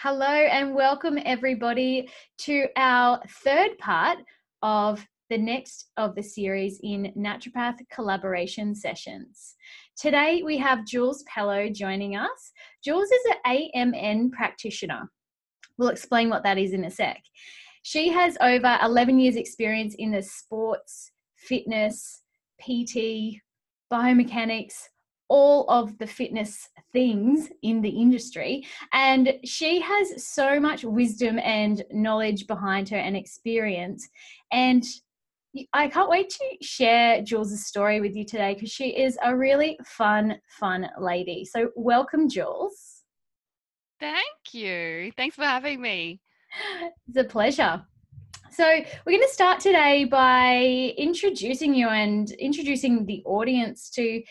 Hello, and welcome everybody to our third part of the next of the series in naturopath collaboration sessions. Today we have Juels Pellow joining us. Juels is an AMN practitioner. We'll explain what that is in a sec. She has over 11 years' experience in the sports, fitness, PT, biomechanics, all of the fitness things in the industry. And she has so much wisdom and knowledge behind her and experience. And I can't wait to share Juels' story with you today because she is a really fun, fun lady. So, welcome, Juels. Thank you. Thanks for having me. It's a pleasure. So, we're going to start today by introducing you and introducing the audience to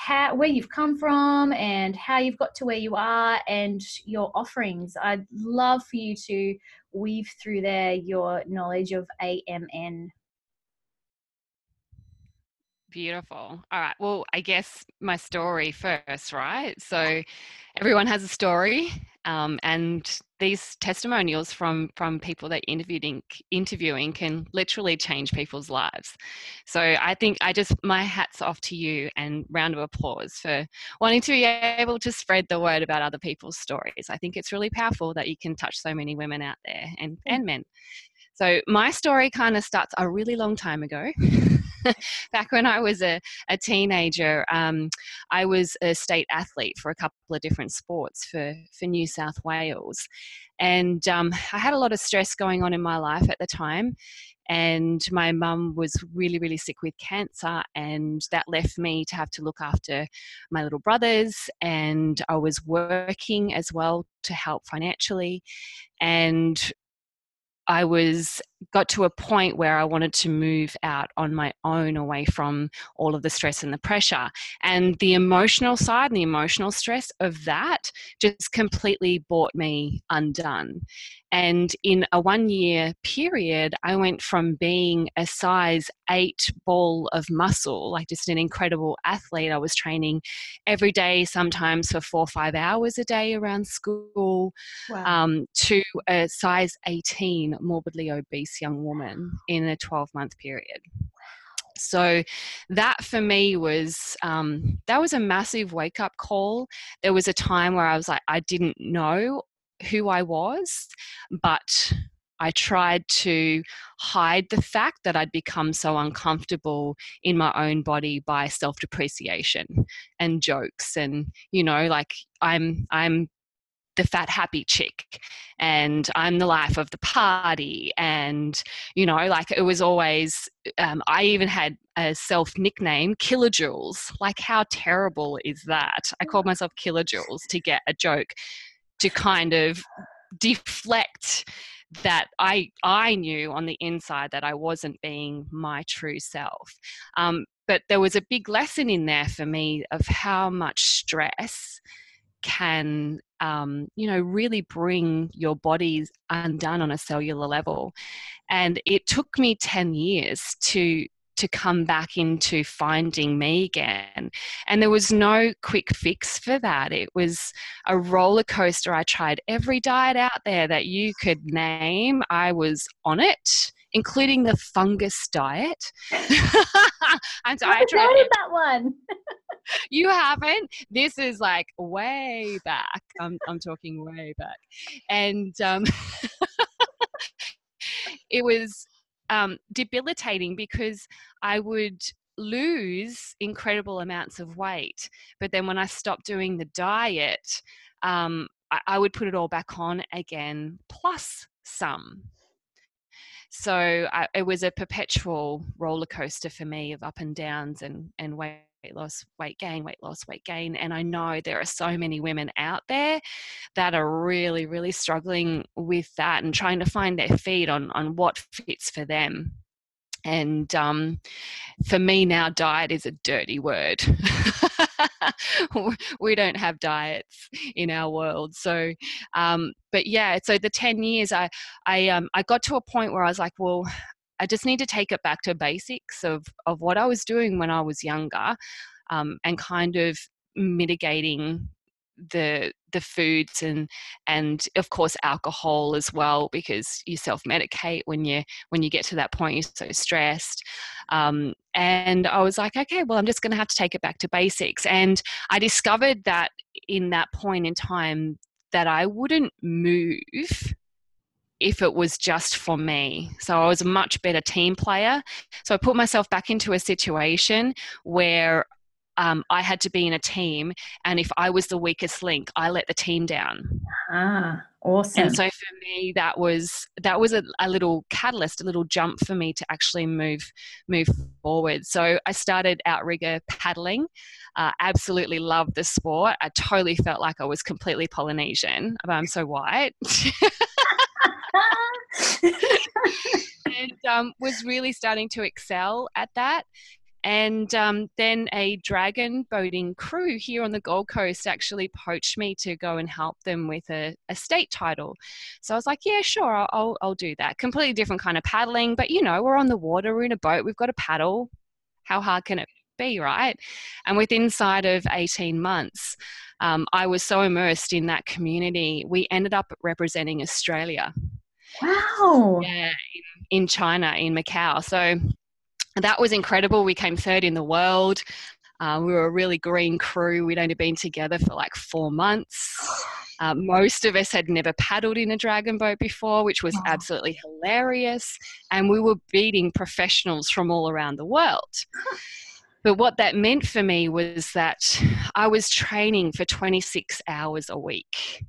how where you've come from and how you've got to where you are and your offerings. I'd love for you to weave through there your knowledge of AMN. Beautiful. All right. Well, I guess my story first, right? So everyone has a story, um, and these testimonials from from people that interviewing interviewing can literally change people's lives. So I think I just my hats off to you and round of applause for wanting to be able to spread the word about other people's stories. I think it's really powerful that you can touch so many women out there and and men. So my story kind of starts a really long time ago. back when I was a, a teenager, um, I was a state athlete for a couple of different sports for, for New South Wales. And um, I had a lot of stress going on in my life at the time. And my mum was really, really sick with cancer, and that left me to have to look after my little brothers. And I was working as well to help financially. And I was got to a point where I wanted to move out on my own away from all of the stress and the pressure. And the emotional side and the emotional stress of that just completely brought me undone. And in a one year period, I went from being a size eight ball of muscle, like just an incredible athlete. I was training every day, sometimes for four or five hours a day around school, wow. um, to a size 18 morbidly obese young woman in a 12 month period. So that for me was um, that was a massive wake up call. There was a time where i was like i didn't know who I was, but I tried to hide the fact that I'd become so uncomfortable in my own body by self depreciation and jokes and you know like I'm I'm the fat happy chick and I'm the life of the party and you know like it was always um, I even had a self nickname kilojoules like how terrible is that? I called myself kilojoules to get a joke to kind of deflect that I I knew on the inside that I wasn't being my true self. Um, but there was a big lesson in there for me of how much stress can um, you know really bring your body undone on a cellular level and it took me 10 years to to come back into finding me again. And there was no quick fix for that. It was a roller coaster. I tried every diet out there that you could name, I was on it. Including the fungus diet. and so I, I tried that one. you haven't. This is like way back. I'm, I'm talking way back, and um, it was um, debilitating because I would lose incredible amounts of weight. But then when I stopped doing the diet, um, I, I, would put it all back on again, plus some. So I, it was a perpetual roller coaster for me of up and downs and, and weight weight loss, weight gain, weight loss, weight gain. And I know there are so many women out there that are really, really struggling with that and trying to find their feet on, on what fits for them. And um, for me now, diet is a dirty word. we don't have diets in our world. So, um, but yeah, so the 10 years, I, I, um, I got to a point where I was like, well, I just need to take it back to basics of, of what I was doing when I was younger um, and kind of mitigating the the foods and and of course alcohol as well because you self medicate when you when you get to that point you're so stressed. Um, and I was like okay well I'm just going to have to take it back to basics. And I discovered that in that point in time that I wouldn't move if it was just for me. So I was a much better team player. So I put myself back into a situation where um, I had to be in a team, and if I was the weakest link, I let the team down. Ah, awesome! And so for me, that was that was a, a little catalyst, a little jump for me to actually move move forward. So I started outrigger paddling. Uh, absolutely loved the sport. I totally felt like I was completely Polynesian, but I'm so white. and um, was really starting to excel at that. And um, then a dragon boating crew here on the Gold Coast actually poached me to go and help them with a, a state title. So I was like, yeah, sure, I'll, I'll, do that. Completely different kind of paddling, but you know, we're on the water, we're in a boat, we've got a paddle. How hard can it be, right? And within inside of 18 months, um, I was so immersed in that community, we ended up representing Australia. Wow. Yeah, in, in China, in Macau. So that was incredible. We came third in the world. Uh, we were a really green crew. We'd only been together for like four months. Uh, most of us had never paddled in a dragon boat before, which was absolutely hilarious. And we were beating professionals from all around the world. But what that meant for me was that I was training for 26 hours a week.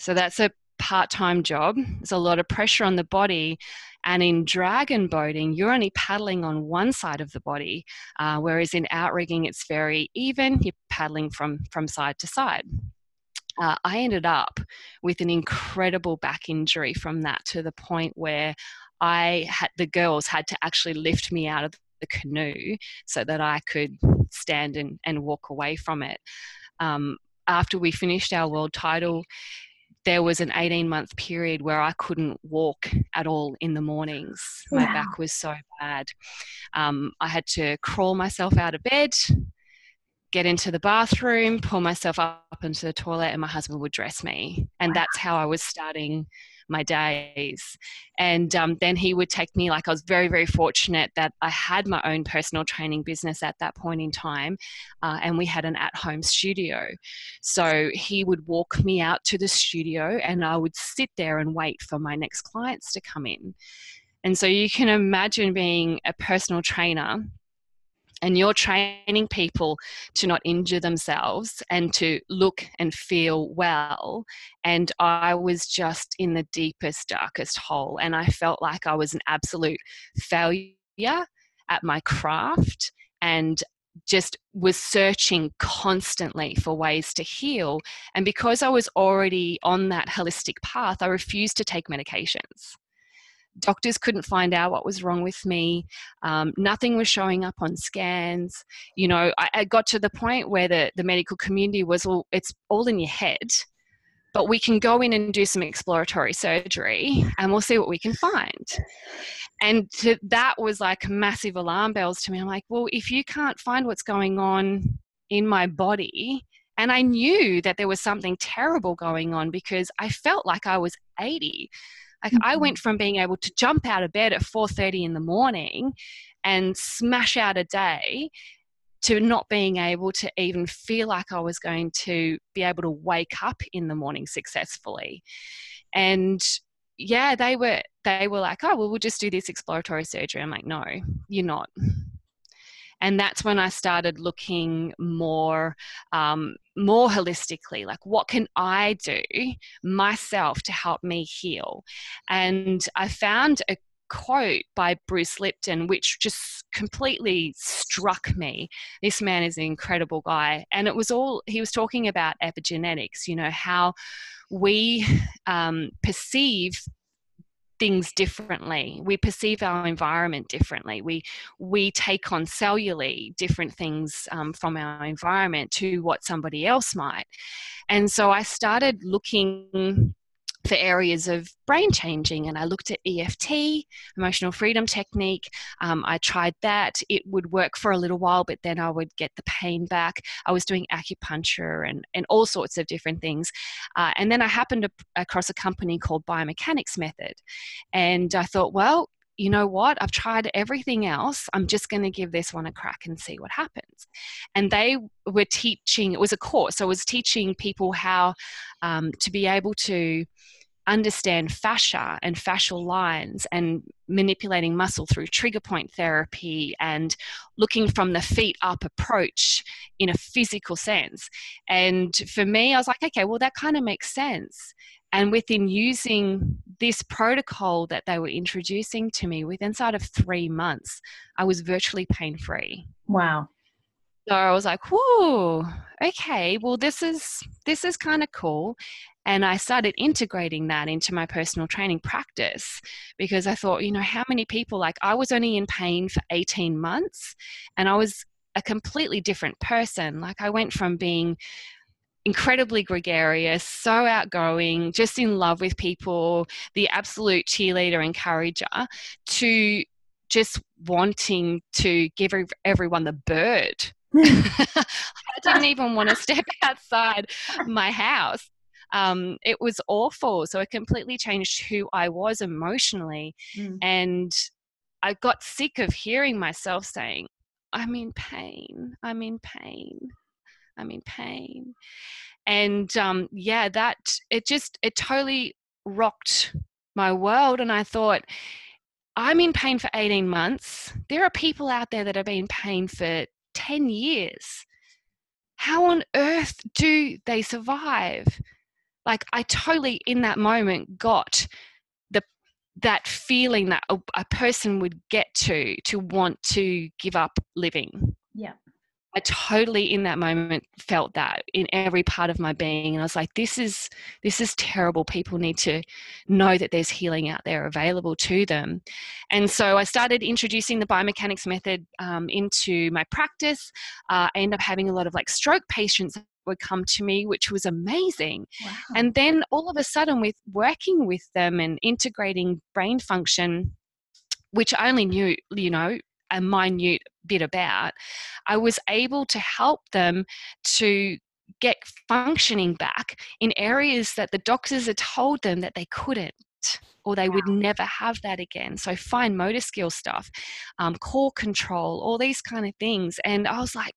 So that's a part time job. There's a lot of pressure on the body. And in dragon boating, you're only paddling on one side of the body, uh, whereas in outrigging, it's very even. You're paddling from, from side to side. Uh, I ended up with an incredible back injury from that to the point where I had the girls had to actually lift me out of the canoe so that I could stand and, and walk away from it. Um, after we finished our world title, there was an 18 month period where I couldn't walk at all in the mornings. My wow. back was so bad. Um, I had to crawl myself out of bed, get into the bathroom, pull myself up into the toilet, and my husband would dress me. And wow. that's how I was starting my days. And um, then he would take me, like, I was very, very fortunate that I had my own personal training business at that point in time. Uh, and we had an at home studio. So he would walk me out to the studio and I would sit there and wait for my next clients to come in. And so you can imagine being a personal trainer and you're training people to not injure themselves and to look and feel well. And I was just in the deepest, darkest hole. And I felt like I was an absolute failure at my craft and just was searching constantly for ways to heal. And because I was already on that holistic path, I refused to take medications doctors couldn't find out what was wrong with me. Um, nothing was showing up on scans. You know, I, I, got to the point where the, the medical community was, all, it's all in your head, but we can go in and do some exploratory surgery and we'll see what we can find. And to, that was like massive alarm bells to me. I'm like, well, if you can't find what's going on in my body, and I knew that there was something terrible going on because I felt like I was 80. Like mm-hmm. I went from being able to jump out of bed at 4:30 in the morning and smash out a day to not being able to even feel like I was going to be able to wake up in the morning successfully. And yeah, they were they were like, "Oh, well we'll just do this exploratory surgery." I'm like, "No, you're not." And that's when I started looking more um, more holistically like what can I do myself to help me heal and I found a quote by Bruce Lipton, which just completely struck me. This man is an incredible guy. And it was all, he was talking about epigenetics, you know, how we um, perceive things differently. We perceive our environment differently. We we take on cellularly different things um, from our environment to what somebody else might. And so I started looking for areas of brain changing. And I looked at EFT, emotional freedom technique. Um, I tried that. It would work for a little while, but then I would get the pain back. I was doing acupuncture and, and all sorts of different things. Uh, and then I happened to, across a company called Biomechanics Method. And I thought, well, you know what, I've tried everything else. I'm just going to give this one a crack and see what happens. And they were teaching, it was a course, so I was teaching people how um, to be able to understand fascia and fascial lines and manipulating muscle through trigger point therapy and looking from the feet up approach in a physical sense. And for me, I was like, okay, well, that kind of makes sense. And within using this protocol that they were introducing to me, within inside of three months, I was virtually pain free. Wow. So I was like, whoa, okay, well this is this is kind of cool. And I started integrating that into my personal training practice because I thought, you know, how many people like I was only in pain for 18 months and I was a completely different person. Like I went from being incredibly gregarious, so outgoing, just in love with people, the absolute cheerleader, encourager, to just wanting to give everyone the bird. I didn't even want to step outside my house. Um, it was awful. So it completely changed who I was emotionally. Mm. And I got sick of hearing myself saying, I'm in pain, I'm in pain. I'm in pain. And um, yeah, that it just, it totally rocked my world. And I thought, I'm in pain for 18 months. There are people out there that have been in pain for 10 years. How on earth do they survive? Like, I totally, in that moment, got the that feeling that a, a person would get to to want to give up living. Yeah. I totally in that moment felt that in every part of my being and I was like this is this is terrible people need to know that there's healing out there available to them and so I started introducing the biomechanics method um, into my practice uh, I end up having a lot of like stroke patients would come to me which was amazing wow. and then all of a sudden with working with them and integrating brain function which I only knew, you know, a minute bit about, I was able to help them to get functioning back in areas that the doctors had told them that they couldn't or they wow. would never have that again. So fine motor skill stuff, um, core control, all these kind of things. And I was like,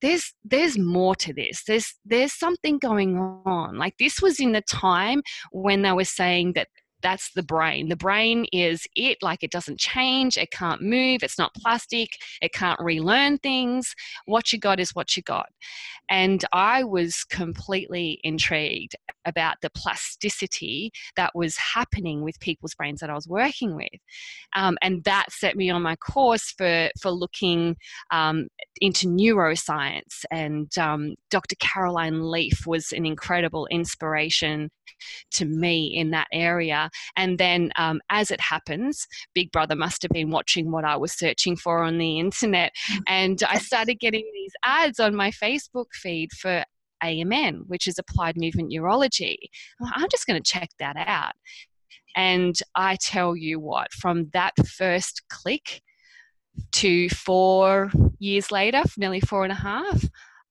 there's there's more to this. There's there's something going on. Like this was in the time when they were saying that that's the brain. The brain is it, like it doesn't change, it can't move, it's not plastic, it can't relearn things. What you got is what you got. And I was completely intrigued about the plasticity that was happening with people's brains that I was working with. Um, and that set me on my course for, for looking um, into neuroscience. And um, Dr. Caroline Leaf was an incredible inspiration to me in that area. And then, um, as it happens, Big Brother must have been watching what I was searching for on the internet. Mm. And I started getting these ads on my Facebook feed for AMN, which is Applied Movement Neurology. I'm just going to check that out. And I tell you what, from that first click to four years later, nearly four and a half,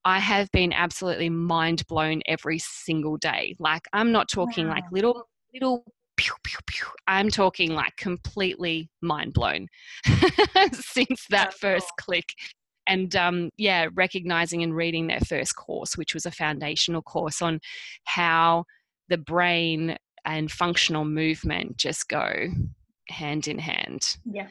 I have been absolutely mind blown every single day. Like I'm not talking wow. like little little pew, pew, pew. I'm talking like completely mind blown since that first click. And um, yeah, recognizing and reading their first course, which was a foundational course on how the brain and functional movement just go hand in hand. Yeah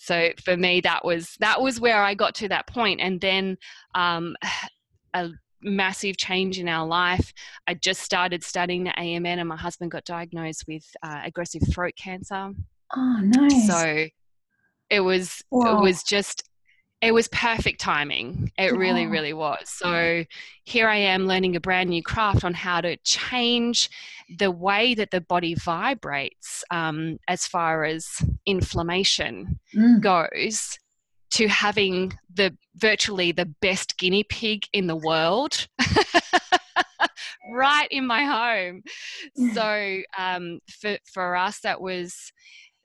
so for me that was that was where i got to that point and then um, a massive change in our life. I just started studying the AMN, and my husband got diagnosed with uh, aggressive throat cancer. Oh, nice! So it was it was just it was perfect timing. It yeah. really, really was. So here I am learning a brand new craft on how to change the way that the body vibrates um, as far as inflammation mm. goes to having the virtually the best guinea pig in the world right in my home. So um, for for us, that was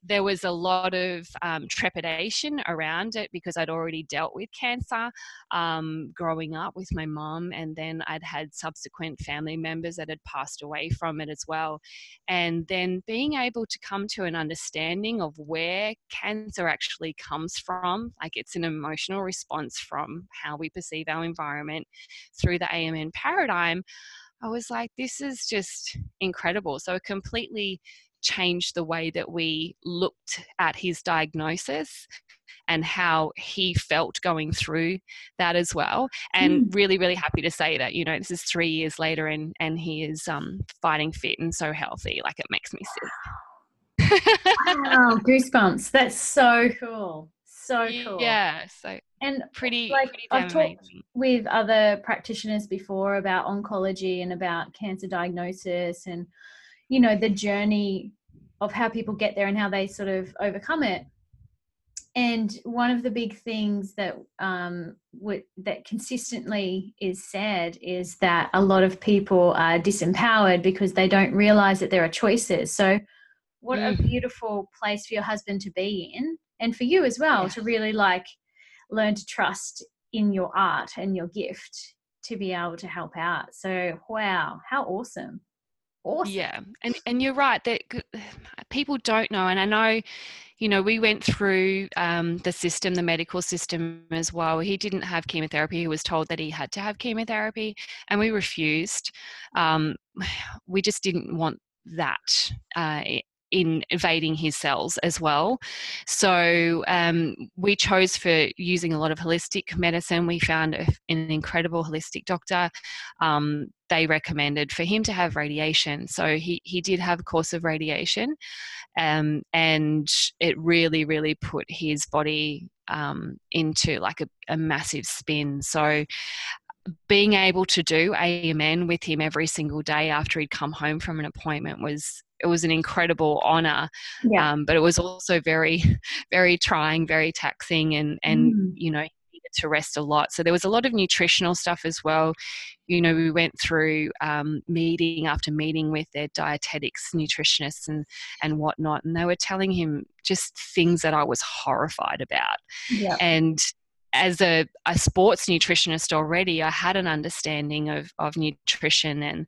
there was a lot of um, trepidation around it because I'd already dealt with cancer um, growing up with my mom, and then I'd had subsequent family members that had passed away from it as well. And then being able to come to an understanding of where cancer actually comes from, like it's an emotional response from how we perceive our environment through the AMN paradigm. I was like, this is just incredible. So, a completely changed the way that we looked at his diagnosis and how he felt going through that as well. And mm. really really happy to say that you know this is three years later and and he is um fighting fit and so healthy. Like it makes me sick. Wow goosebumps. That's so cool. So cool. yeah so and pretty like pretty I've talked with other practitioners before about oncology and about cancer diagnosis and you know the journey of how people get there and how they sort of overcome it and one of the big things that um, w- that consistently is said is that a lot of people are disempowered because they don't realize that there are choices. So, what mm. a beautiful place for your husband to be in, and for you as well yeah. to really like learn to trust in your art and your gift to be able to help out. So, wow, how awesome! Awesome. Yeah, and and you're right that people don't know, and I know, you know, we went through um, the system, the medical system as well. He didn't have chemotherapy. He was told that he had to have chemotherapy, and we refused. Um, we just didn't want that uh, in invading his cells as well. So um, we chose for using a lot of holistic medicine. We found a, an incredible holistic doctor. Um, they recommended for him to have radiation. So he, he did have a course of radiation, um, and it really, really put his body um, into like a, a massive spin. So being able to do AMN with him every single day after he'd come home from an appointment was it was an incredible honor yeah. um, but it was also very very trying very taxing and and mm. you know needed to rest a lot so there was a lot of nutritional stuff as well you know we went through um, meeting after meeting with their dietetics nutritionists and and whatnot and they were telling him just things that i was horrified about yeah. and as a, a sports nutritionist already, I had an understanding of, of nutrition and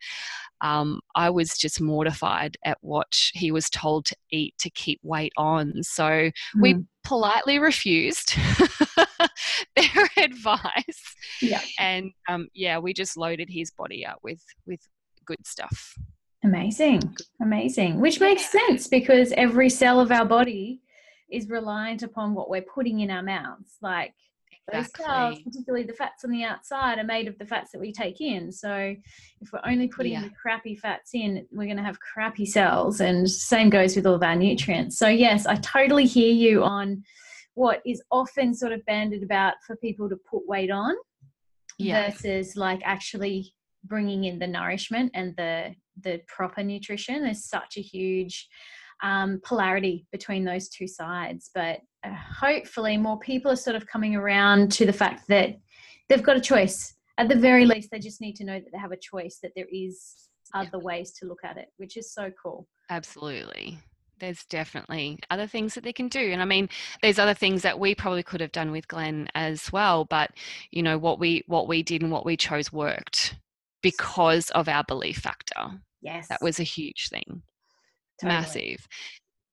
um, I was just mortified at what he was told to eat to keep weight on. So mm. we hmm. politely refused their advice. Yeah. And um, yeah, we just loaded his body up with, with good stuff. Amazing. Amazing. Which makes sense because every cell of our body is reliant upon what we're putting in our mouths. Like Exactly. Those cells, particularly the fats on the outside, are made of the fats that we take in. So if we're only putting yeah. the crappy fats in, we're going to have crappy cells. And same goes with all of our nutrients. So yes, I totally hear you on what is often sort of banded about for people to put weight on yeah. versus like actually bringing in the nourishment and the the proper nutrition. There's such a huge um, polarity between those two sides. But uh, hopefully, more people are sort of coming around to the fact that they've got a choice. At the very least, they just need to know that they have a choice, that there is other yeah. ways to look at it, which is so cool. Absolutely there's definitely other things that they can do and i mean there's other things that we probably could have done with glenn as well but you know what we what we did and what we chose worked because of our belief factor. Yes. that was a huge thing. Totally. massive.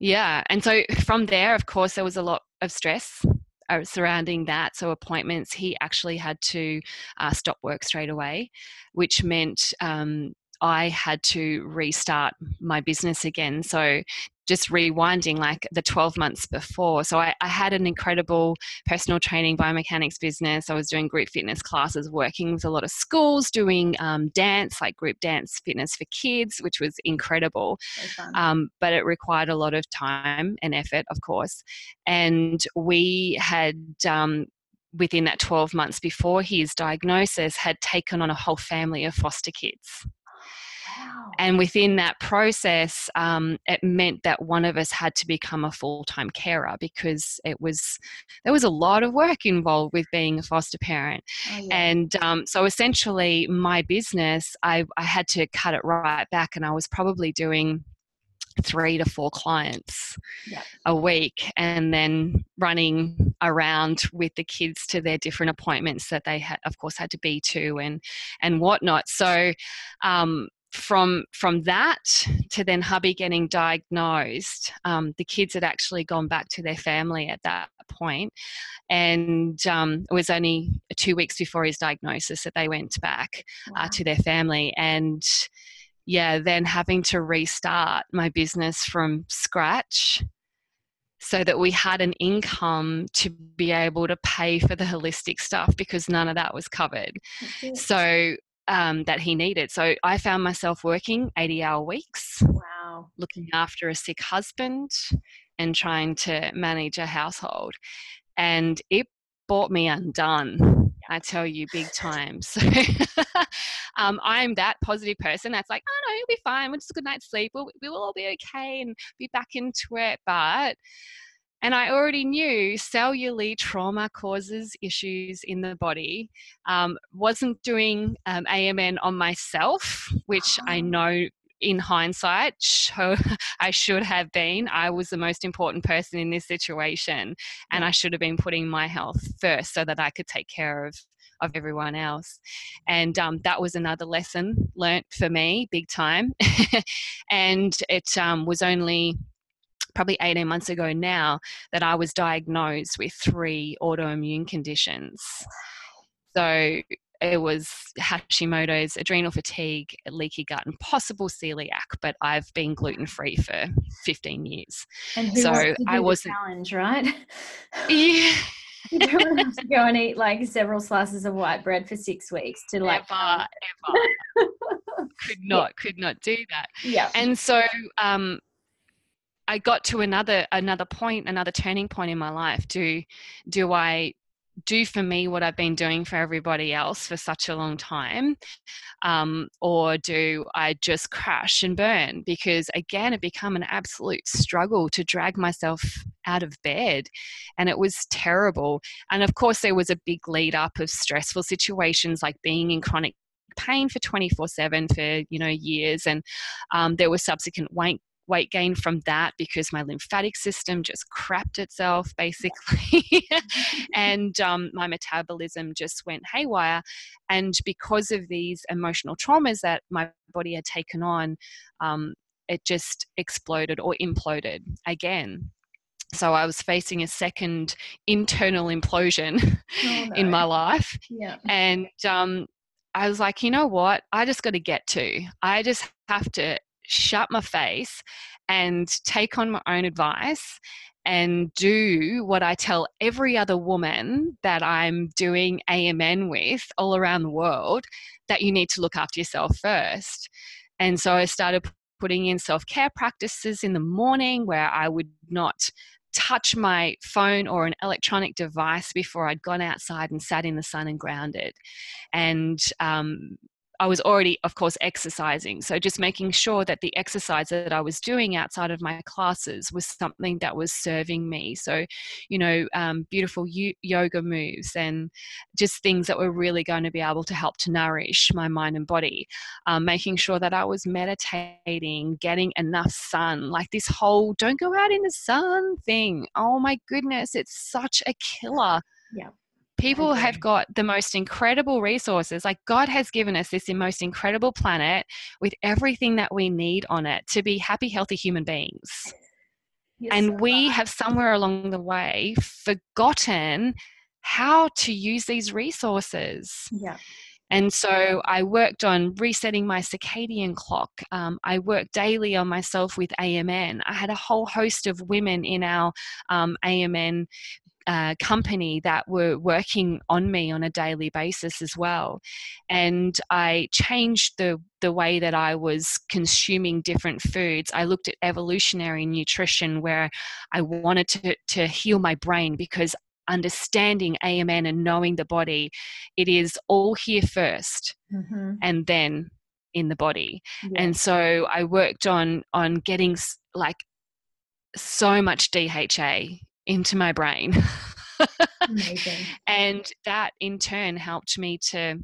Yeah and so from there of course there was a lot of stress uh, surrounding that so appointments he actually had to uh, stop work straight away which meant um, I had to restart my business again. So just rewinding like the 12 months before. So I, I, had an incredible personal training biomechanics business. I was doing group fitness classes, working with a lot of schools, doing um, dance, like group dance fitness for kids, which was incredible. Um, but it required a lot of time and effort, of course. And we had um, within that 12 months before his diagnosis had taken on a whole family of foster kids And within that process, um, it meant that one of us had to become a full time carer because it was there was a lot of work involved with being a foster parent. Oh, yeah. And um, so essentially, my business, I, I had to cut it right back, and I was probably doing three to four clients yep. a week and then running around with the kids to their different appointments that they had of course had to be to and and whatnot so um, from from that to then hubby getting diagnosed um, the kids had actually gone back to their family at that point and um, it was only two weeks before his diagnosis that they went back uh, wow. uh, to their family and yeah, then having to restart my business from scratch so that we had an income to be able to pay for the holistic stuff because none of that was covered. So um, that he needed. So I found myself working 80 hour weeks. Wow. Looking after a sick husband and trying to manage a household. And it brought me undone I tell you, big time. So um, I'm that positive person that's like, oh no, you'll be fine. We'll just a good night's sleep. We'll, we'll all be okay and be back into it. But and I already knew cellular trauma causes issues in the body. Um, wasn't doing um, AMN on myself, which I ah. know in hindsight, I should have been. I was the most important person in this situation, and I should have been putting my health first so that I could take care of of everyone else. And um, that was another lesson learnt for me, big time. and it um, was only probably 18 months ago now that I was diagnosed with three autoimmune conditions. So it was Hashimoto's, adrenal fatigue, leaky gut, and possible celiac. But I've been gluten free for 15 years. And so I was challenge, right? Yeah. you don't have to go and eat like several slices of white bread for six weeks to like ever, ever. could not yeah. could not do that yeah and so um I got to another another point, another turning point in my life. Do do I do for me what I've been doing for everybody else for such a long time? Um, or do I just crash and burn? Because again, it became an absolute struggle to drag myself out of bed. And it was terrible. And of course, there was a big lead up of stressful situations like being in chronic pain for 24 7 for you know years and um, there was subsequent weight weight gain from that because my lymphatic system just crapped itself basically and um, my metabolism just went haywire and because of these emotional traumas that my body had taken on um, it just exploded or imploded again so I was facing a second internal implosion oh, no. in my life. Yeah. And um, I was like, you know what? I just got to get to. I just have to shut my face and take on my own advice and do what I tell every other woman that I'm doing AMN with all around the world that you need to look after yourself first. And so I started putting in self care practices in the morning where I would not touch my phone or an electronic device before I'd gone outside and sat in the sun and grounded. And um, I was already, of course, exercising. So just making sure that the exercise that I was doing outside of my classes was something that was serving me. So, you know, um, beautiful yoga moves and just things that were really going to be able to help to nourish my mind and body. Um, making sure that I was meditating, getting enough sun, like this whole don't go out in the sun thing. Oh my goodness, it's such a killer. Yeah people have got the most incredible resources. Like God has given us this most incredible planet with everything that we need on it to be happy, healthy human beings. Yes, and we have somewhere along the way forgotten how to use these resources. Yeah. And so I worked on resetting my circadian clock. Um, I worked daily on myself with AMN. I had a whole host of women in our um, AMN uh, company that were working on me on a daily basis as well. And I changed the, the way that I was consuming different foods. I looked at evolutionary nutrition where I wanted to, to heal my brain because understanding AMN and knowing the body, it is all here 1st mm-hmm. and then in the body yeah. and so i worked on on getting like so much dha into my brain. And that in turn helped me to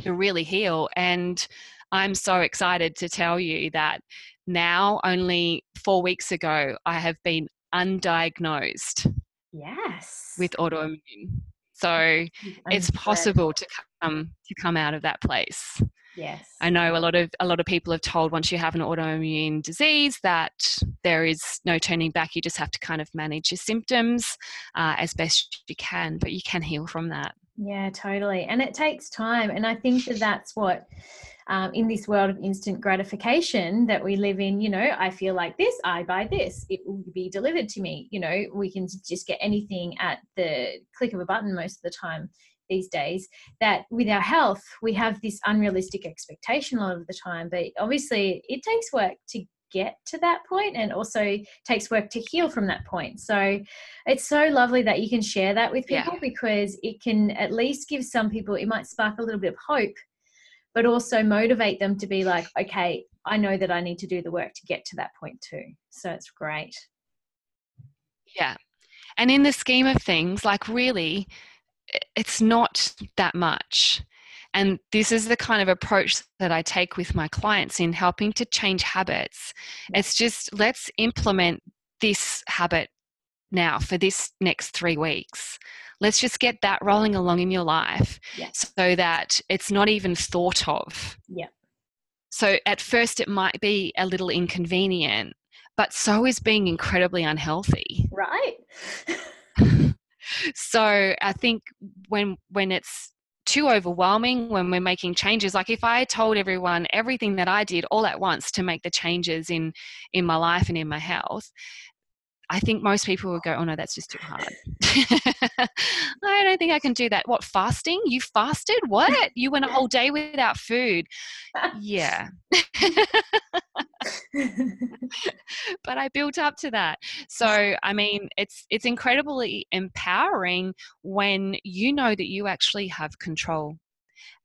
to really heal and i'm so excited to tell you that now only 4 weeks ago i have been undiagnosed yes. with autoimmune so it's possible to come to come out of that place Yes. I know a lot of a lot of people have told once you have an autoimmune disease that there is no turning back. You just have to kind of manage your symptoms uh, as best you can, but you can heal from that. Yeah, totally. And it takes time. And I think that that's what, um, in this world of instant gratification that we live in, you know, I feel like this, I buy this, it will be delivered to me. You know, we can just get anything at the click of a button most of the time these days that with our health we have this unrealistic expectation a lot of the time but obviously it takes work to get to that point and also takes work to heal from that point so it's so lovely that you can share that with people yeah. because it can at least give some people it might spark a little bit of hope but also motivate them to be like okay i know that i need to do the work to get to that point too so it's great yeah and in the scheme of things like really it's not that much. And this is the kind of approach that I take with my clients in helping to change habits. It's just let's implement this habit now for this next three weeks. Let's just get that rolling along in your life so that it's not even thought of. Yeah. So at first it might be a little inconvenient, but so is being incredibly unhealthy. Right. so i think when when it's too overwhelming when we're making changes like if i told everyone everything that i did all at once to make the changes in in my life and in my health I think most people would go, oh no, that's just too hard. I don't think I can do that. What, fasting? You fasted? What? You went a whole day without food? Yeah. but I built up to that. So, I mean, it's it's incredibly empowering when you know that you actually have control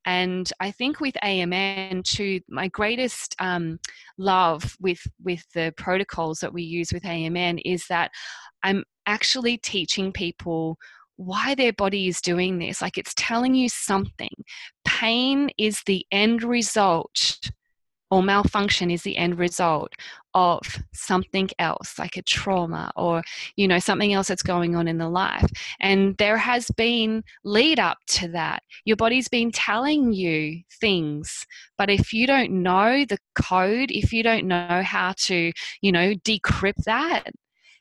and I think with AMN too, my greatest um, love with with the protocols that we use with AMN is that I'm actually teaching people why their body is doing this. Like it's telling you something. Pain is the end result or malfunction is the end result of something else like a trauma or you know something else that's going on in the life. And there has been lead up to that. Your body's been telling you things but if you don't know the code if you don't know how to you know decrypt that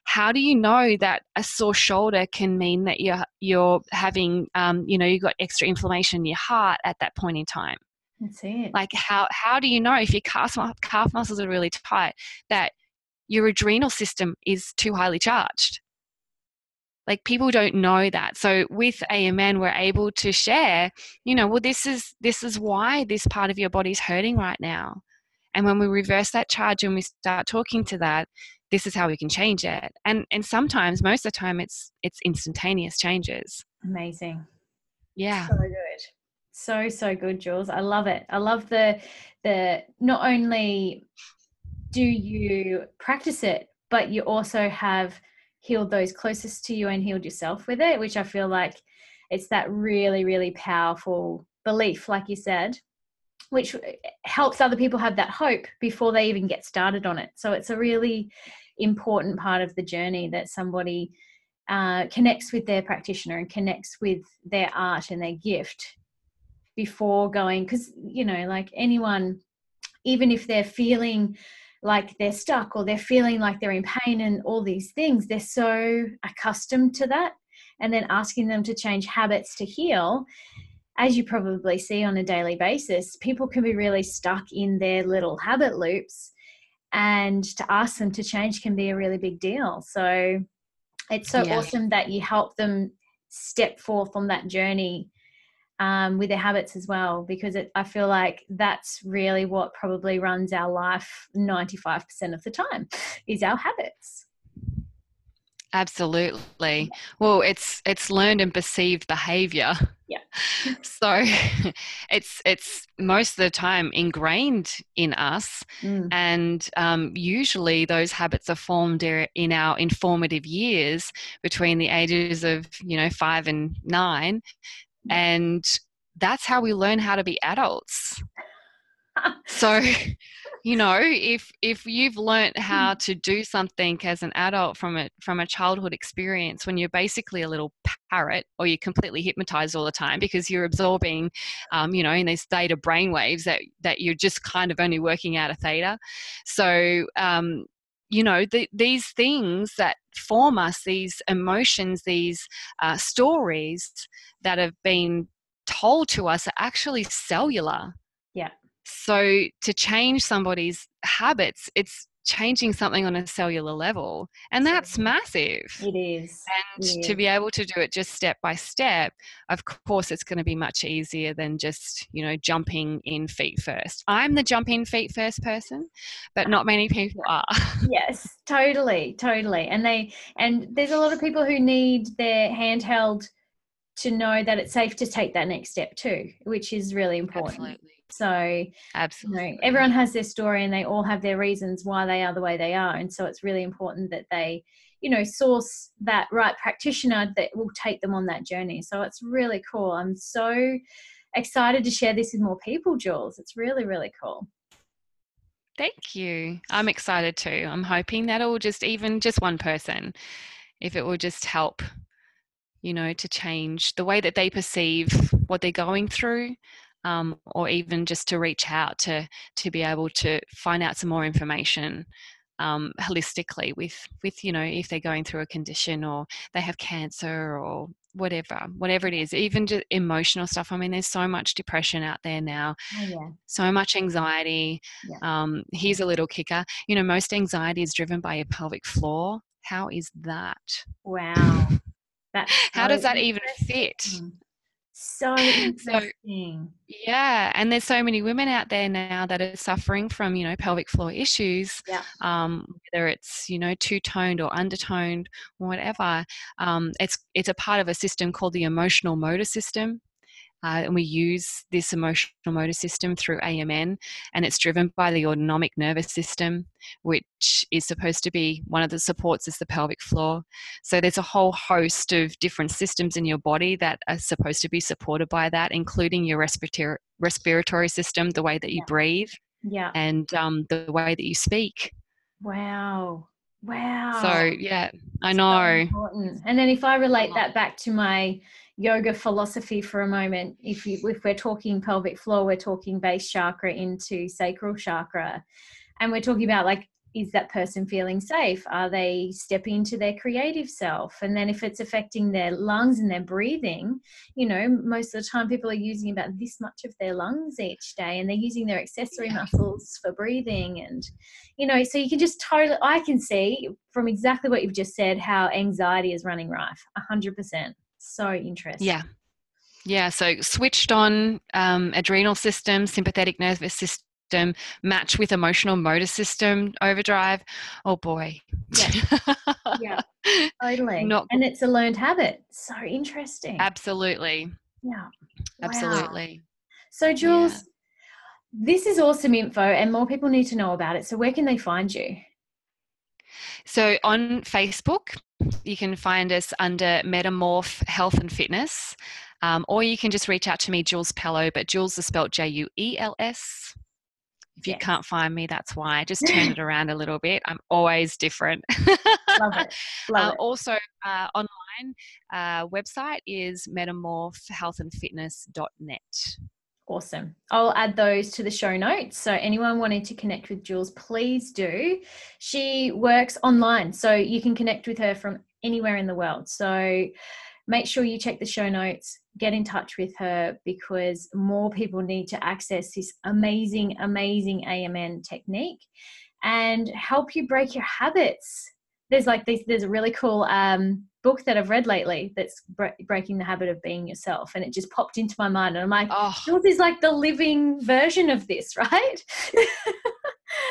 how do you know that a sore shoulder can mean that you're you're having um, you know you've got extra inflammation in your heart at that point in time that's it. Like how how do you know if your calf calf muscles are really tight that your adrenal system is too highly charged? Like people don't know that. So with AMN, we're able to share, you know, well, this is this is why this part of your body's hurting right now. And when we reverse that charge and we start talking to that, this is how we can change it. And and sometimes, most of the time, it's it's instantaneous changes. Amazing. Yeah. So good so so good Juels. I love it. I love the the not only do you practice it but you also have healed those closest to you and healed yourself with it which i feel like it's that really really powerful belief like you said which helps other people have that hope before they even get started on it. So it's a really important part of the journey that somebody uh, connects with their practitioner and connects with their art and their gift before going because you know like anyone even if they're feeling like they're stuck or they're feeling like they're in pain and all these things they're so accustomed to that. And then asking them to change habits to heal as you probably see on a daily basis people can be really stuck in their little habit loops. And to ask them to change can be a really big deal. So it's so yeah. awesome that you help them step forth on that journey um, with their habits as well, because it, I feel like that's really what probably runs our life 95% of the time is our habits. Absolutely. Well, it's it's learned and perceived behavior. Yeah. so it's it's most of the time ingrained in us, Mm. and um, usually those habits are formed in our informative years between the ages of you know five and nine, and that's how we learn how to be adults. So, you know, if if you've learnt how to do something as an adult from a from a childhood experience when you're basically a little parrot or you're completely hypnotized all the time because you're absorbing, um, you know, in these theta brainwaves that that you're just kind of only working out a theta. So, um, you know, the, these things that form us, these emotions, these uh, stories that have been told to us are actually cellular. Yeah. So to change somebody's habits, it's changing something on a cellular level. And that's massive. It is. And it to be able to do it just step by step, of course, it's going to be much easier than just, you know, jumping in feet first. I'm the jump in feet first person, but uh-huh. not many people are. yes totally totally and they and there's a lot of people who need their handheld to know that it's safe to take that next step too which is really important Absolutely. So you know Absolutely. everyone has their story and they all have their reasons why they are the way they are and so it's really important that they you know source that right practitioner that will take them on that journey so it's really cool i'm so excited to share this with more people Juels it's really really cool Thank you. I'm excited too. I'm hoping that it will just even just one person, if it will just help, you know, to change the way that they perceive what they're going through, um, or even just to reach out to to be able to find out some more information um, holistically with with you know if they're going through a condition or they have cancer or whatever whatever it is even just emotional stuff i mean there's so much depression out there now oh yeah so much anxiety. Yeah. Um, here's a little kicker. You know, most anxiety is driven by your pelvic floor. How is that? wow That's How so does that even fit? So interesting. Yeah, and there's so many women out there now that are suffering from, you know, pelvic floor issues. Yeah. Um, whether it's, you know, too toned or undertoned, whatever. Um, it's it's a part of a system called the emotional motor system. Uh, and we use this emotional motor system through AMN, and it's driven by the autonomic nervous system, which is supposed to be one of the supports is the pelvic floor. So there's a whole host of different systems in your body that are supposed to be supported by that, including your respiratory respiratory system, the way that you Yeah. breathe, Yeah. and um, the way that you speak. Wow. Wow. So yeah, I know. important. And then if I relate that back to my yoga philosophy for a moment, if you if we're talking pelvic floor, we're talking base chakra into sacral chakra. And we're talking about like is that person feeling safe? Are they stepping into their creative self? And then if it's affecting their lungs and their breathing, you know, most of the time people are using about this much of their lungs each day and they're using their accessory muscles for breathing and you know, so you can just totally I can see from exactly what you've just said how anxiety is running rife. a hundred percent. So interesting. Yeah. Yeah. So switched on um, adrenal system, sympathetic nervous system, match with emotional motor system overdrive. Oh boy. Yeah. Totally. Not and it's a learned habit. So interesting. Absolutely. yeah. Wow. Absolutely. So Juels, this is awesome info and more people need to know about it. So where can they find you? So on Facebook, you can find us under Metamorph Health and Fitness, um, or you can just reach out to me, Juels Pellow, but Juels is spelled J U E L S. If you can't find me, that's why. Just turn it around a little bit. I'm always different. Love it. Love Uh, it. also, uh, online uh, website is metamorphhealthandfitness.net. Awesome. I'll add those to the show notes. So, anyone wanting to connect with Juels, please do. She works online, so you can connect with her from anywhere in the world. So, make sure you check the show notes, get in touch with her because more people need to access this amazing, amazing AMN technique and help you break your habits. There's like this, there's a really cool um, book that I've read lately that's bre- breaking the habit of being yourself, and it just popped into my mind, and I'm like, Oh, Juels is like the living version of this, right?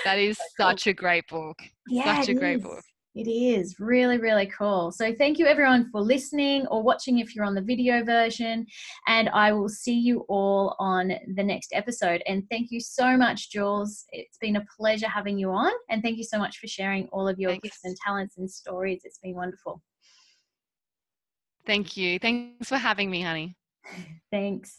that is cool. such a great book. yeah, such a great is. book. It is really, really cool. So, thank you everyone for listening or watching if you're on the video version. And I will see you all on the next episode. And thank you so much, Juels. It's been a pleasure having you on. And thank you so much for sharing all of your Thanks. gifts and talents and stories. It's been wonderful. Thank you. Thanks for having me, honey. Thanks.